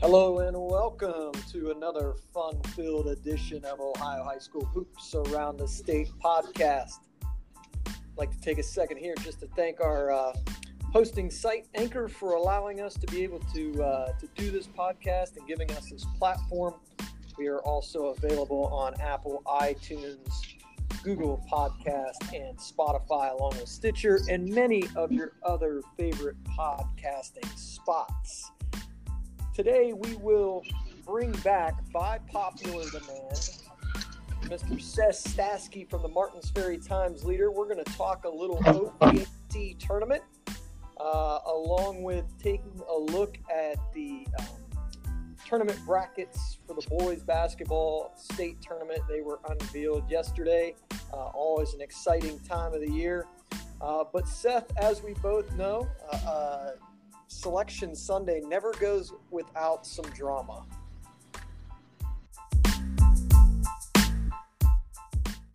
Hello and welcome to another fun filled edition of Ohio High School Hoops Around the State podcast. I'd like to take a second here just to thank our uh, hosting site Anchor for allowing us to be able to, uh, to do this podcast and giving us this platform. We are also available on Apple, iTunes, Google Podcast, and Spotify, along with Stitcher and many of your other favorite podcasting spots. Today we will bring back, by popular demand, Mr. Seth Stasky from the Martins Ferry Times Leader. We're going to talk a little OPC tournament, uh, along with taking a look at the um, tournament brackets for the boys basketball state tournament. They were unveiled yesterday. Uh, always an exciting time of the year. Uh, but Seth, as we both know, uh, uh, Selection Sunday never goes without some drama.